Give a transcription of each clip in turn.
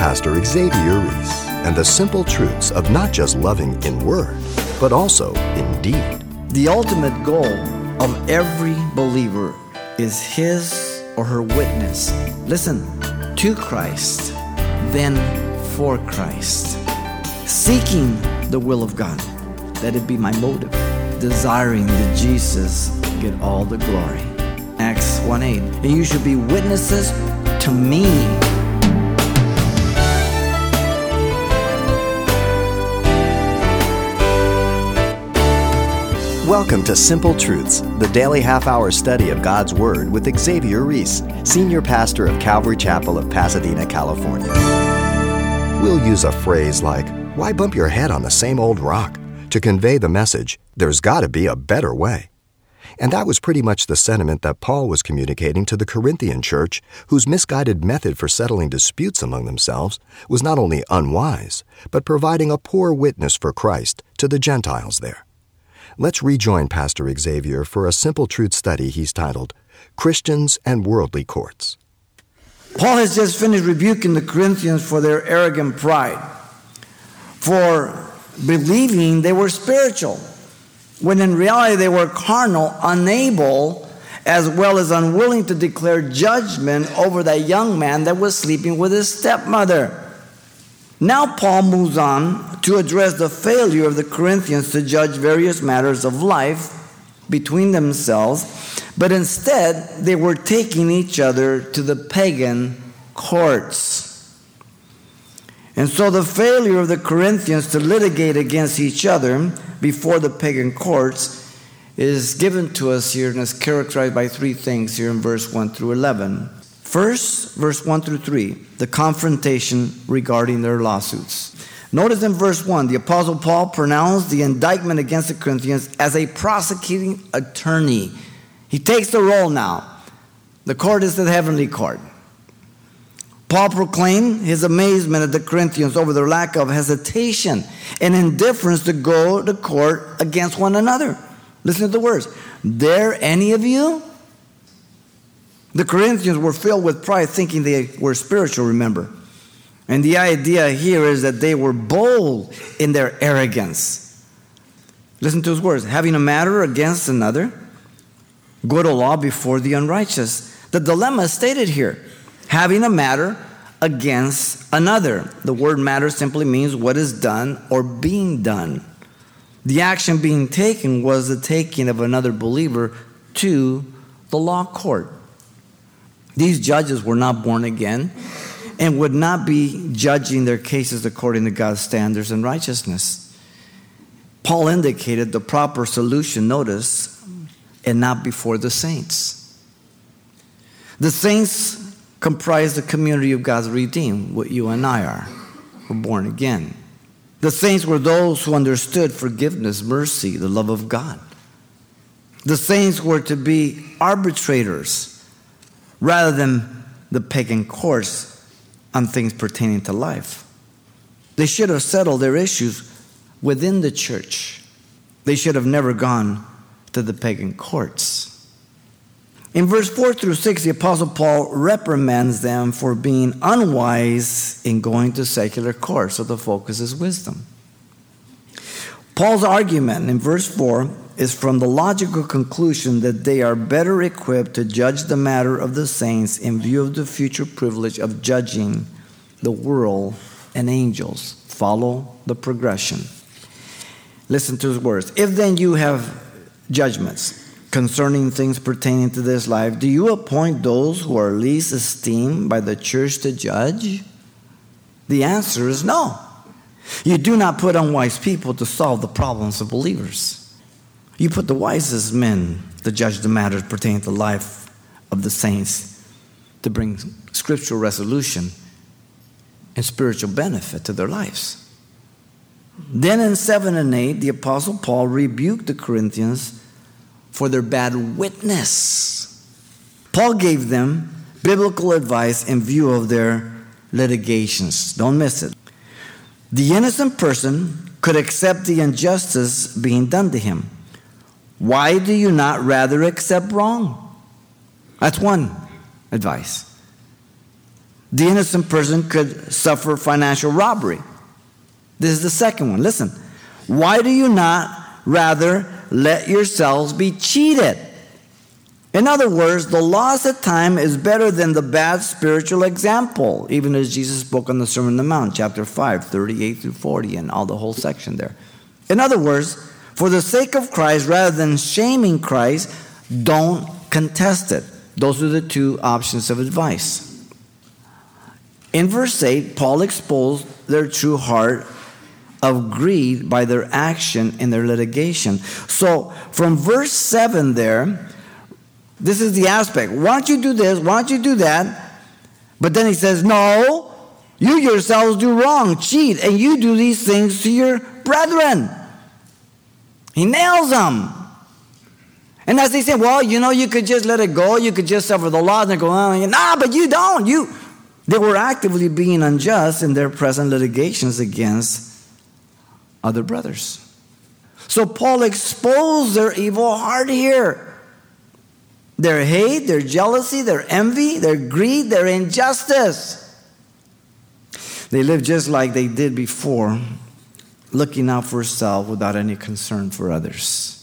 Pastor Xavier Reese and the simple truths of not just loving in word, but also in deed. The ultimate goal of every believer is his or her witness. Listen, to Christ, then for Christ. Seeking the will of God. Let it be my motive. Desiring that Jesus get all the glory. Acts 1 8. And you should be witnesses to me. Welcome to Simple Truths, the daily half hour study of God's Word with Xavier Reese, Senior Pastor of Calvary Chapel of Pasadena, California. We'll use a phrase like, Why bump your head on the same old rock? to convey the message, There's got to be a better way. And that was pretty much the sentiment that Paul was communicating to the Corinthian church, whose misguided method for settling disputes among themselves was not only unwise, but providing a poor witness for Christ to the Gentiles there. Let's rejoin Pastor Xavier for a simple truth study he's titled Christians and Worldly Courts. Paul has just finished rebuking the Corinthians for their arrogant pride, for believing they were spiritual, when in reality they were carnal, unable, as well as unwilling to declare judgment over that young man that was sleeping with his stepmother. Now, Paul moves on to address the failure of the Corinthians to judge various matters of life between themselves, but instead they were taking each other to the pagan courts. And so the failure of the Corinthians to litigate against each other before the pagan courts is given to us here and is characterized by three things here in verse 1 through 11. First, verse 1 through 3, the confrontation regarding their lawsuits. Notice in verse 1, the Apostle Paul pronounced the indictment against the Corinthians as a prosecuting attorney. He takes the role now. The court is the heavenly court. Paul proclaimed his amazement at the Corinthians over their lack of hesitation and indifference to go to court against one another. Listen to the words. Dare any of you the Corinthians were filled with pride, thinking they were spiritual, remember. And the idea here is that they were bold in their arrogance. Listen to his words having a matter against another, go to law before the unrighteous. The dilemma stated here having a matter against another. The word matter simply means what is done or being done. The action being taken was the taking of another believer to the law court. These judges were not born again and would not be judging their cases according to God's standards and righteousness. Paul indicated the proper solution, notice, and not before the saints. The saints comprise the community of God's redeemed, what you and I are. We're born again. The saints were those who understood forgiveness, mercy, the love of God. The saints were to be arbitrators rather than the pagan courts on things pertaining to life. They should have settled their issues within the church. They should have never gone to the pagan courts. In verse 4 through 6, the Apostle Paul reprimands them for being unwise in going to secular courts, so the focus is wisdom. Paul's argument in verse 4 is from the logical conclusion that they are better equipped to judge the matter of the saints in view of the future privilege of judging the world and angels. Follow the progression. Listen to his words. If then you have judgments concerning things pertaining to this life, do you appoint those who are least esteemed by the church to judge? The answer is no. You do not put unwise people to solve the problems of believers. You put the wisest men to judge the matters pertaining to the life of the saints to bring scriptural resolution and spiritual benefit to their lives. Then in 7 and 8, the Apostle Paul rebuked the Corinthians for their bad witness. Paul gave them biblical advice in view of their litigations. Don't miss it. The innocent person could accept the injustice being done to him. Why do you not rather accept wrong? That's one advice. the innocent person could suffer financial robbery. This is the second one. Listen, why do you not rather let yourselves be cheated? In other words, the loss of time is better than the bad spiritual example, even as Jesus spoke on the Sermon on the Mount, chapter 5, 38 through 40, and all the whole section there. In other words, for the sake of Christ, rather than shaming Christ, don't contest it. Those are the two options of advice. In verse 8, Paul exposed their true heart of greed by their action in their litigation. So, from verse 7 there, this is the aspect. Why don't you do this? Why don't you do that? But then he says, No, you yourselves do wrong, cheat, and you do these things to your brethren. He nails them. And as they say, well, you know, you could just let it go, you could just suffer the loss, and go, oh, nah, but you don't. You they were actively being unjust in their present litigations against other brothers. So Paul exposed their evil heart here their hate, their jealousy, their envy, their greed, their injustice. They live just like they did before, looking out for self without any concern for others.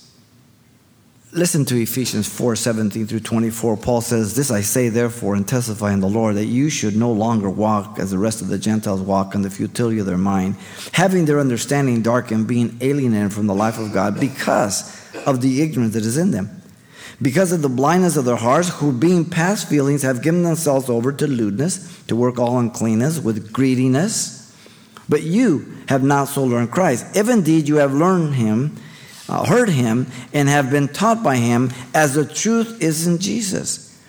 Listen to Ephesians 4 17 through 24. Paul says, This I say, therefore, and testify in the Lord, that you should no longer walk as the rest of the Gentiles walk in the futility of their mind, having their understanding darkened, being alienated from the life of God because of the ignorance that is in them because of the blindness of their hearts, who being past feelings have given themselves over to lewdness, to work all uncleanness with greediness. But you have not so learned Christ. If indeed you have learned him, uh, heard him, and have been taught by him, as the truth is in Jesus,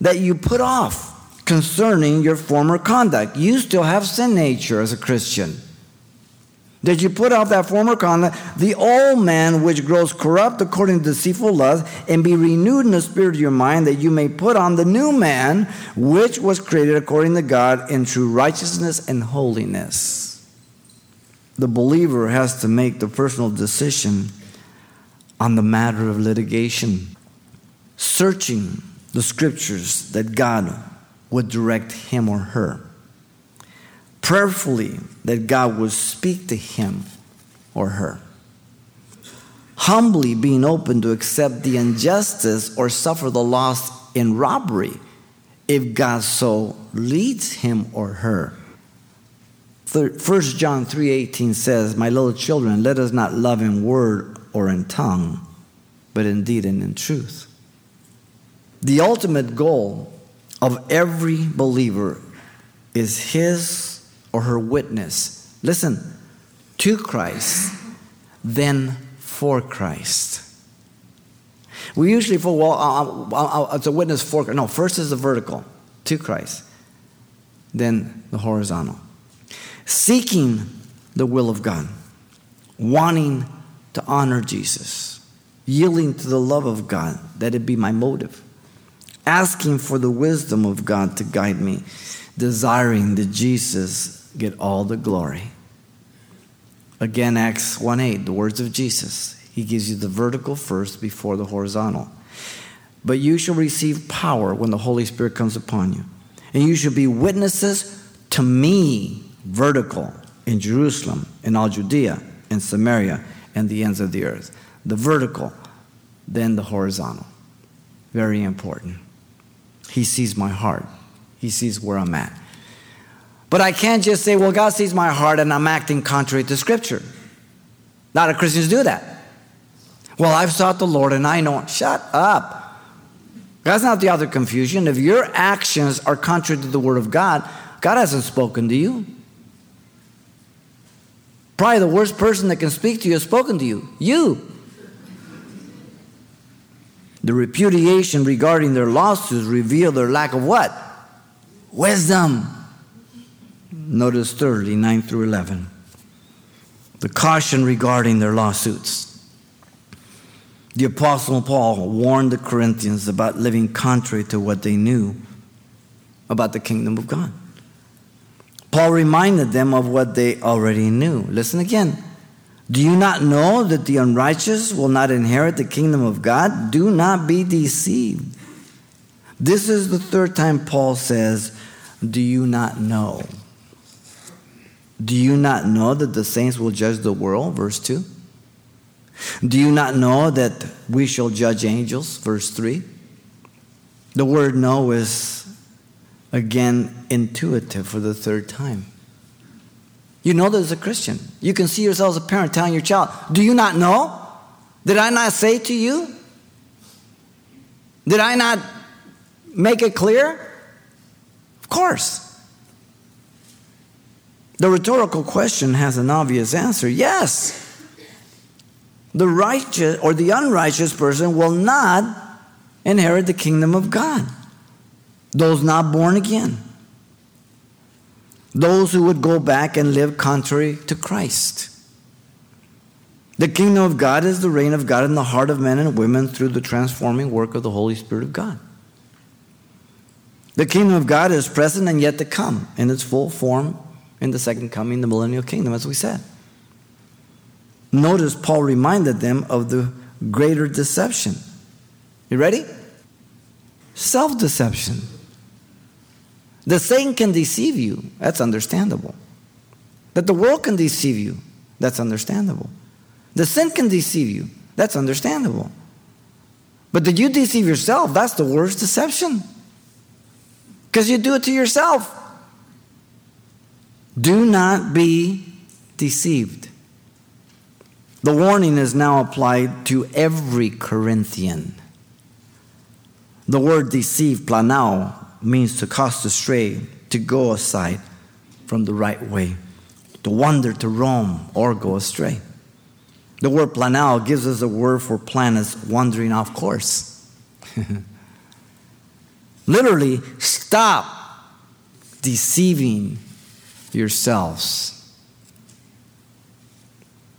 that you put off concerning your former conduct. You still have sin nature as a Christian. That you put off that former conduct, the old man which grows corrupt according to deceitful lust, and be renewed in the spirit of your mind, that you may put on the new man which was created according to God in true righteousness and holiness. The believer has to make the personal decision on the matter of litigation, searching the scriptures that God would direct him or her prayerfully that God would speak to him or her. Humbly being open to accept the injustice or suffer the loss in robbery if God so leads him or her. 1 John 3:18 says, "My little children, let us not love in word or in tongue, but in deed and in truth." The ultimate goal of every believer is his or her witness. Listen, to Christ, then for Christ. We usually feel, well, uh, uh, uh, it's a witness for No, first is the vertical, to Christ, then the horizontal. Seeking the will of God, wanting to honor Jesus, yielding to the love of God, that it be my motive, asking for the wisdom of God to guide me, desiring that Jesus get all the glory. Again, Acts 1 8, the words of Jesus. He gives you the vertical first before the horizontal. But you shall receive power when the Holy Spirit comes upon you. And you shall be witnesses to me, vertical, in Jerusalem, in all Judea, in Samaria, and the ends of the earth. The vertical, then the horizontal. Very important. He sees my heart, He sees where I'm at. But I can't just say, well, God sees my heart and I'm acting contrary to Scripture. A lot of Christians do that. Well, I've sought the Lord and I know. Shut up. That's not the other confusion. If your actions are contrary to the Word of God, God hasn't spoken to you. Probably the worst person that can speak to you has spoken to you. You. The repudiation regarding their lawsuits reveal their lack of what? Wisdom. Notice thirdly, 9 through 11. The caution regarding their lawsuits. The Apostle Paul warned the Corinthians about living contrary to what they knew about the kingdom of God. Paul reminded them of what they already knew. Listen again. Do you not know that the unrighteous will not inherit the kingdom of God? Do not be deceived. This is the third time Paul says, Do you not know? Do you not know that the saints will judge the world? Verse 2. Do you not know that we shall judge angels? Verse 3. The word know is again intuitive for the third time. You know that as a Christian. You can see yourself as a parent telling your child, Do you not know? Did I not say to you? Did I not make it clear? Of course. The rhetorical question has an obvious answer yes. The righteous or the unrighteous person will not inherit the kingdom of God. Those not born again. Those who would go back and live contrary to Christ. The kingdom of God is the reign of God in the heart of men and women through the transforming work of the Holy Spirit of God. The kingdom of God is present and yet to come in its full form in the second coming, the millennial kingdom, as we said. Notice Paul reminded them of the greater deception. You ready? Self deception. The Satan can deceive you, that's understandable. That the world can deceive you, that's understandable. The sin can deceive you, that's understandable. But did you deceive yourself? That's the worst deception. Because you do it to yourself. Do not be deceived. The warning is now applied to every Corinthian. The word deceive, planao, means to cast astray, to go aside from the right way, to wander, to roam, or go astray. The word planao gives us a word for planets wandering off course. Literally, stop deceiving yourselves.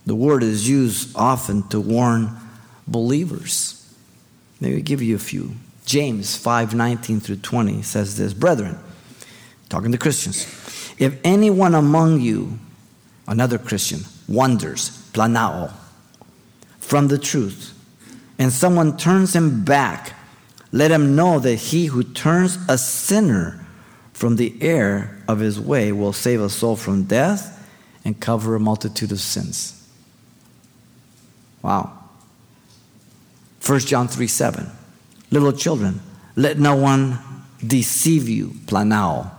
The word is used often to warn believers. Let me give you a few. James 5 19 through 20 says this Brethren, talking to Christians, if anyone among you, another Christian, wanders, planao, from the truth, and someone turns him back, let him know that he who turns a sinner from the error of his way will save a soul from death and cover a multitude of sins. Wow. 1 John 3 7. Little children, let no one deceive you, planao.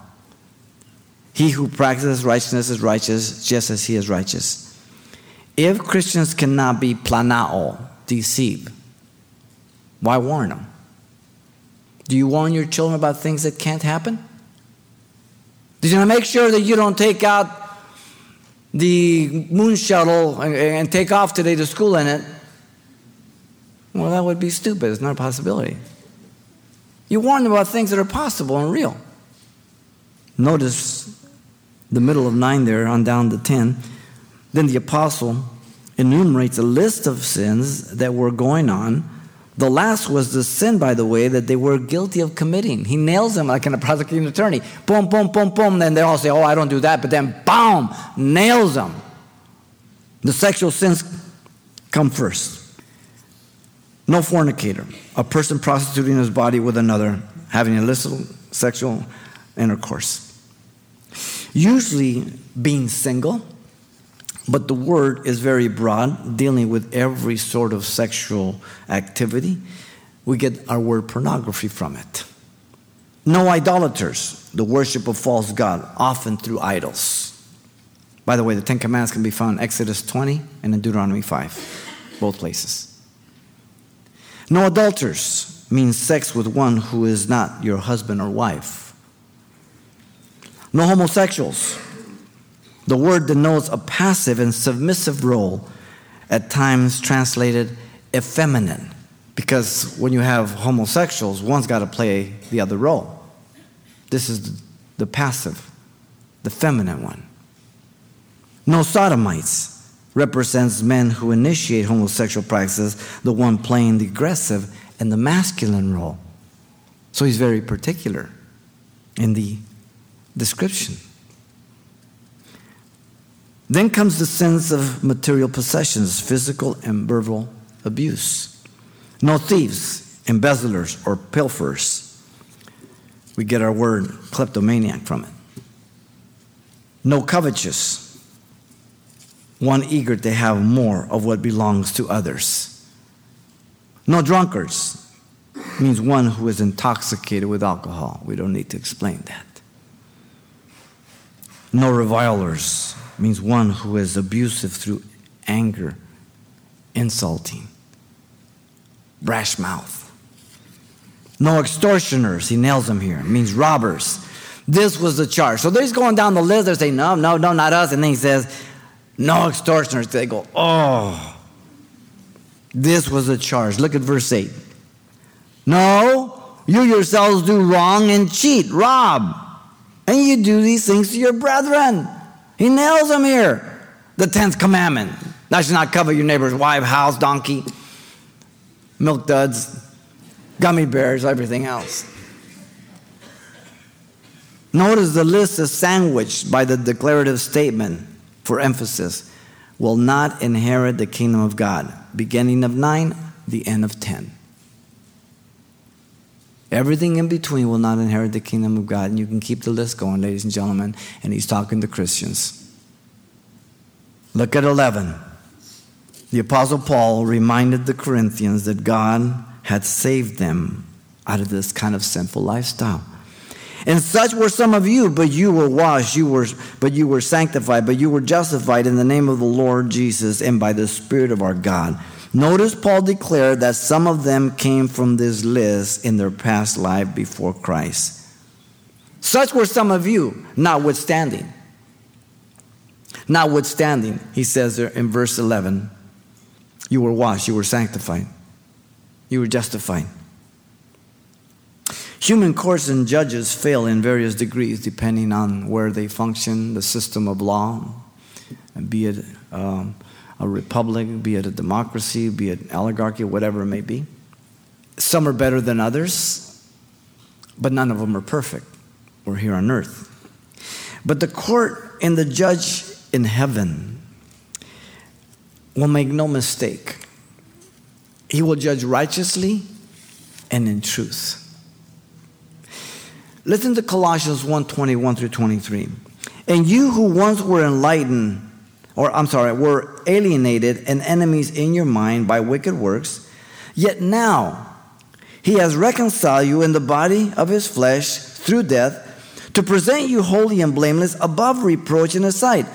He who practices righteousness is righteous just as he is righteous. If Christians cannot be planao, deceive, why warn them? Do you warn your children about things that can't happen? Did you make sure that you don't take out the moon shuttle and, and take off today to school in it? Well, that would be stupid. It's not a possibility. You warn them about things that are possible and real. Notice the middle of 9 there on down to 10. Then the apostle enumerates a list of sins that were going on the last was the sin, by the way, that they were guilty of committing. He nails them like in a prosecuting attorney. Boom, boom, boom, boom. Then they all say, oh, I don't do that. But then, boom, nails them. The sexual sins come first. No fornicator, a person prostituting his body with another, having illicit sexual intercourse. Usually being single but the word is very broad, dealing with every sort of sexual activity. We get our word pornography from it. No idolaters, the worship of false God, often through idols. By the way, the Ten Commandments can be found in Exodus 20 and in Deuteronomy 5, both places. No adulterers means sex with one who is not your husband or wife. No homosexuals, the word denotes a passive and submissive role, at times translated effeminate, because when you have homosexuals, one's got to play the other role. This is the passive, the feminine one. No sodomites represents men who initiate homosexual practices, the one playing the aggressive and the masculine role. So he's very particular in the description. Then comes the sins of material possessions, physical and verbal abuse. No thieves, embezzlers, or pilfers. We get our word kleptomaniac from it. No covetous, one eager to have more of what belongs to others. No drunkards means one who is intoxicated with alcohol. We don't need to explain that. No revilers means one who is abusive through anger, insulting, brash mouth. No extortioners, he nails them here, means robbers. This was the charge. So they're just going down the list. They're saying, no, no, no, not us. And then he says, no extortioners. They go, oh, this was the charge. Look at verse 8. No, you yourselves do wrong and cheat, rob, and you do these things to your brethren. He nails them here. The tenth commandment. Thou shalt not covet your neighbor's wife, house, donkey, milk duds, gummy bears, everything else. Notice the list is sandwiched by the declarative statement for emphasis will not inherit the kingdom of God. Beginning of 9, the end of 10. Everything in between will not inherit the kingdom of God. And you can keep the list going, ladies and gentlemen. And he's talking to Christians. Look at 11. The Apostle Paul reminded the Corinthians that God had saved them out of this kind of sinful lifestyle. And such were some of you, but you were washed, you were, but you were sanctified, but you were justified in the name of the Lord Jesus and by the Spirit of our God. Notice Paul declared that some of them came from this list in their past life before Christ. Such were some of you, notwithstanding. Notwithstanding, he says there in verse 11, you were washed, you were sanctified, you were justified. Human courts and judges fail in various degrees depending on where they function, the system of law, and be it um, a republic, be it a democracy, be it oligarchy, whatever it may be. Some are better than others, but none of them are perfect. We're here on earth. But the court and the judge in heaven will make no mistake. He will judge righteously and in truth. Listen to Colossians 1 21 through 23. And you who once were enlightened, or I'm sorry, were alienated and enemies in your mind by wicked works, yet now he has reconciled you in the body of his flesh through death to present you holy and blameless above reproach in his sight.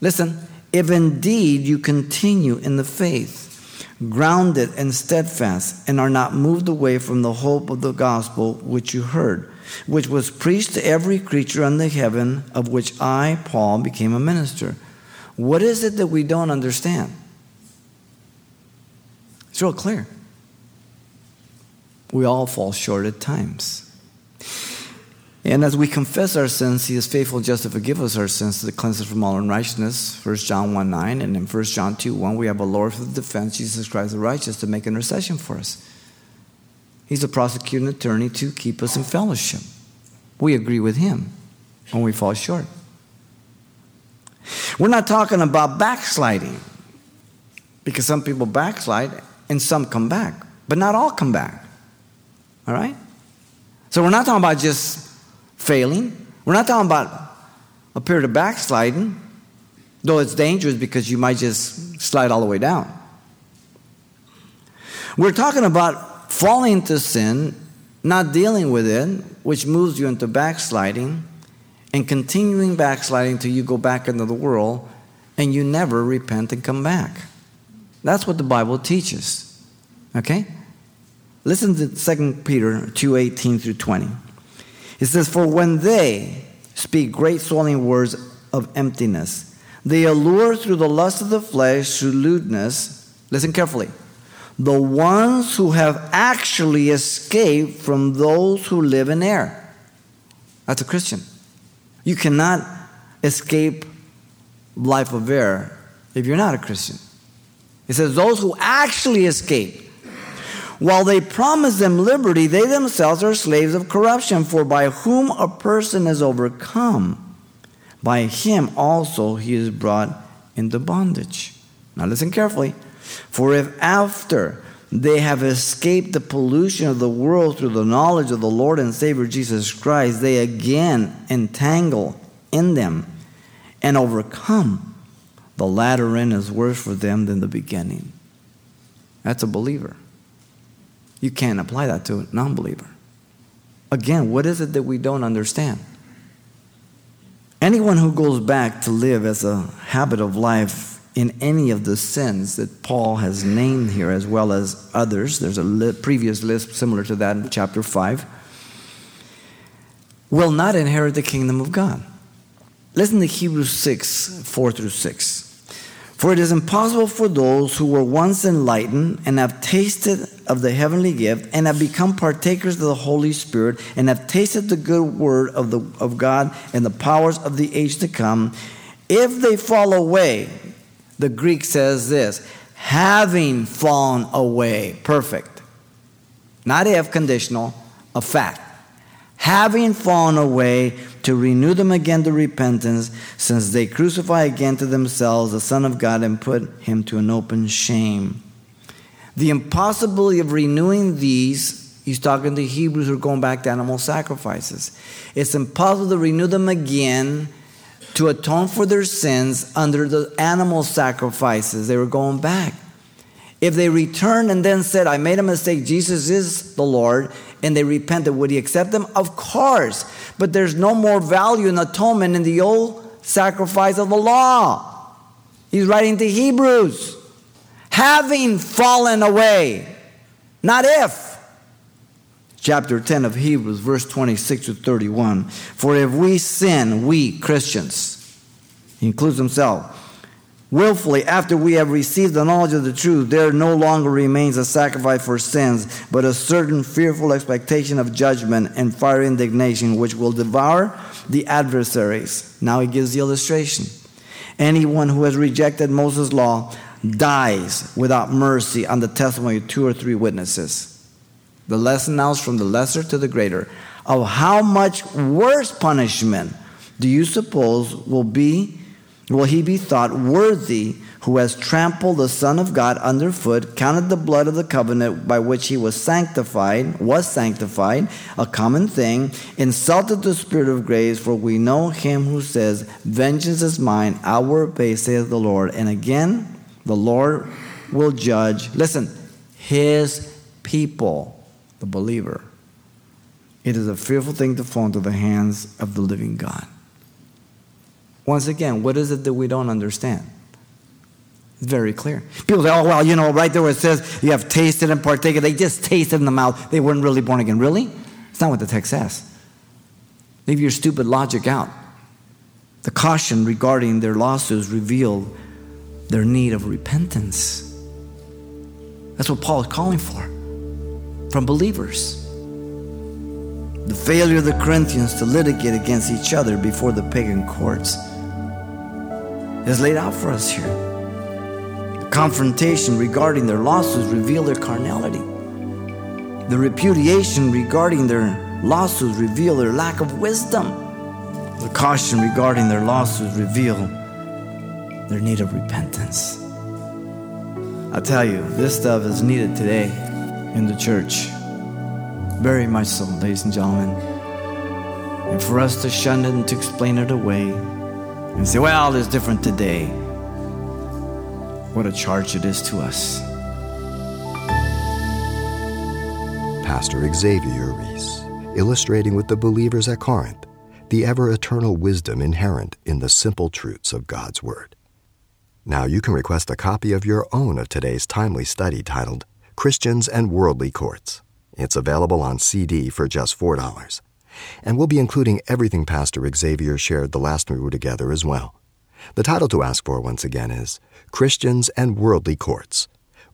Listen, if indeed you continue in the faith, grounded and steadfast, and are not moved away from the hope of the gospel which you heard, which was preached to every creature under heaven, of which I, Paul, became a minister. What is it that we don't understand? It's real clear. We all fall short at times. And as we confess our sins, He is faithful just to forgive us our sins to cleanse us from all unrighteousness. 1 John 1 9. And in 1 John 2 1, we have a Lord for the defense, Jesus Christ the righteous, to make intercession for us. He's a prosecuting attorney to keep us in fellowship. We agree with Him when we fall short. We're not talking about backsliding because some people backslide and some come back, but not all come back. All right? So we're not talking about just failing. We're not talking about a period of backsliding, though it's dangerous because you might just slide all the way down. We're talking about falling into sin, not dealing with it, which moves you into backsliding and continuing backsliding till you go back into the world and you never repent and come back. That's what the Bible teaches. Okay? Listen to 2 Peter 2:18 through 20. It says, For when they speak great swelling words of emptiness, they allure through the lust of the flesh, through lewdness. Listen carefully. The ones who have actually escaped from those who live in error. That's a Christian. You cannot escape life of error if you're not a Christian. It says, Those who actually escape. While they promise them liberty, they themselves are slaves of corruption, for by whom a person is overcome, by him also he is brought into bondage. Now listen carefully. For if after they have escaped the pollution of the world through the knowledge of the Lord and Savior Jesus Christ, they again entangle in them and overcome. The latter end is worse for them than the beginning. That's a believer. You can't apply that to a non believer. Again, what is it that we don't understand? Anyone who goes back to live as a habit of life in any of the sins that Paul has named here, as well as others, there's a li- previous list similar to that in chapter 5, will not inherit the kingdom of God. Listen to Hebrews 6 4 through 6. For it is impossible for those who were once enlightened and have tasted of the heavenly gift and have become partakers of the Holy Spirit and have tasted the good word of, the, of God and the powers of the age to come, if they fall away, the Greek says this having fallen away, perfect. Not if conditional, a fact. Having fallen away, to renew them again to repentance, since they crucify again to themselves the Son of God and put him to an open shame. The impossibility of renewing these, he's talking to Hebrews who are going back to animal sacrifices. It's impossible to renew them again to atone for their sins under the animal sacrifices. They were going back. If they returned and then said, I made a mistake, Jesus is the Lord, and they repented, would he accept them? Of course. But there's no more value in atonement in the old sacrifice of the law. He's writing to Hebrews. Having fallen away, not if. Chapter 10 of Hebrews, verse 26 to 31. For if we sin, we Christians, he includes himself, willfully after we have received the knowledge of the truth, there no longer remains a sacrifice for sins, but a certain fearful expectation of judgment and fiery indignation which will devour the adversaries. Now he gives the illustration. Anyone who has rejected Moses' law dies without mercy on the testimony of two or three witnesses. The lesson now is from the lesser to the greater. Of how much worse punishment do you suppose will be will he be thought worthy who has trampled the Son of God underfoot, counted the blood of the covenant by which he was sanctified, was sanctified, a common thing, insulted the Spirit of grace, for we know him who says, Vengeance is mine, I will repay, saith the Lord. And again, the Lord will judge, listen, his people, believer. It is a fearful thing to fall into the hands of the living God. Once again, what is it that we don't understand? It's very clear. People say, oh, well, you know, right there where it says you have tasted and partaken, they just tasted in the mouth. They weren't really born again. Really? It's not what the text says. Leave your stupid logic out. The caution regarding their lawsuits reveal their need of repentance. That's what Paul is calling for from believers. The failure of the Corinthians to litigate against each other before the pagan courts is laid out for us here. The confrontation regarding their lawsuits reveal their carnality. The repudiation regarding their lawsuits reveal their lack of wisdom. The caution regarding their lawsuits reveal their need of repentance. I tell you, this stuff is needed today in the church. Very much so, ladies and gentlemen. And for us to shun it and to explain it away and say, well, it's different today. What a charge it is to us. Pastor Xavier Reese, illustrating with the believers at Corinth the ever eternal wisdom inherent in the simple truths of God's Word. Now you can request a copy of your own of today's timely study titled Christians and Worldly Courts. It's available on CD for just $4 and we'll be including everything Pastor Xavier shared the last we were together as well. The title to ask for once again is Christians and Worldly Courts,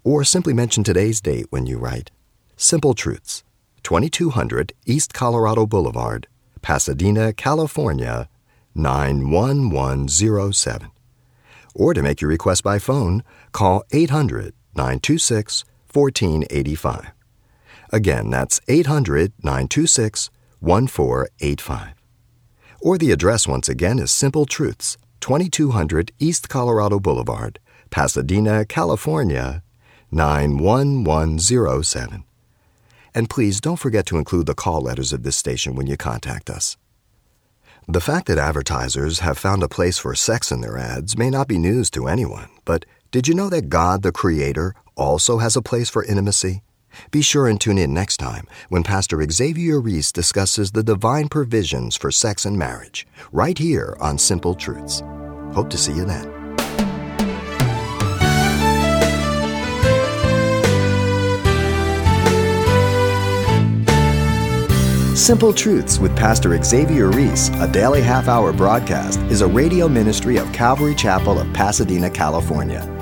or simply mention today's date when you write Simple Truths, 2200 East Colorado Boulevard, Pasadena, California, 91107. Or to make your request by phone, call 800 926 1485. Again, that's 800 926 1485. Or the address once again is Simple Truths, 2200 East Colorado Boulevard, Pasadena, California, 91107. And please don't forget to include the call letters of this station when you contact us. The fact that advertisers have found a place for sex in their ads may not be news to anyone, but did you know that God, the Creator, also has a place for intimacy? Be sure and tune in next time when Pastor Xavier Reese discusses the divine provisions for sex and marriage, right here on Simple Truths. Hope to see you then. Simple Truths with Pastor Xavier Reese, a daily half hour broadcast, is a radio ministry of Calvary Chapel of Pasadena, California.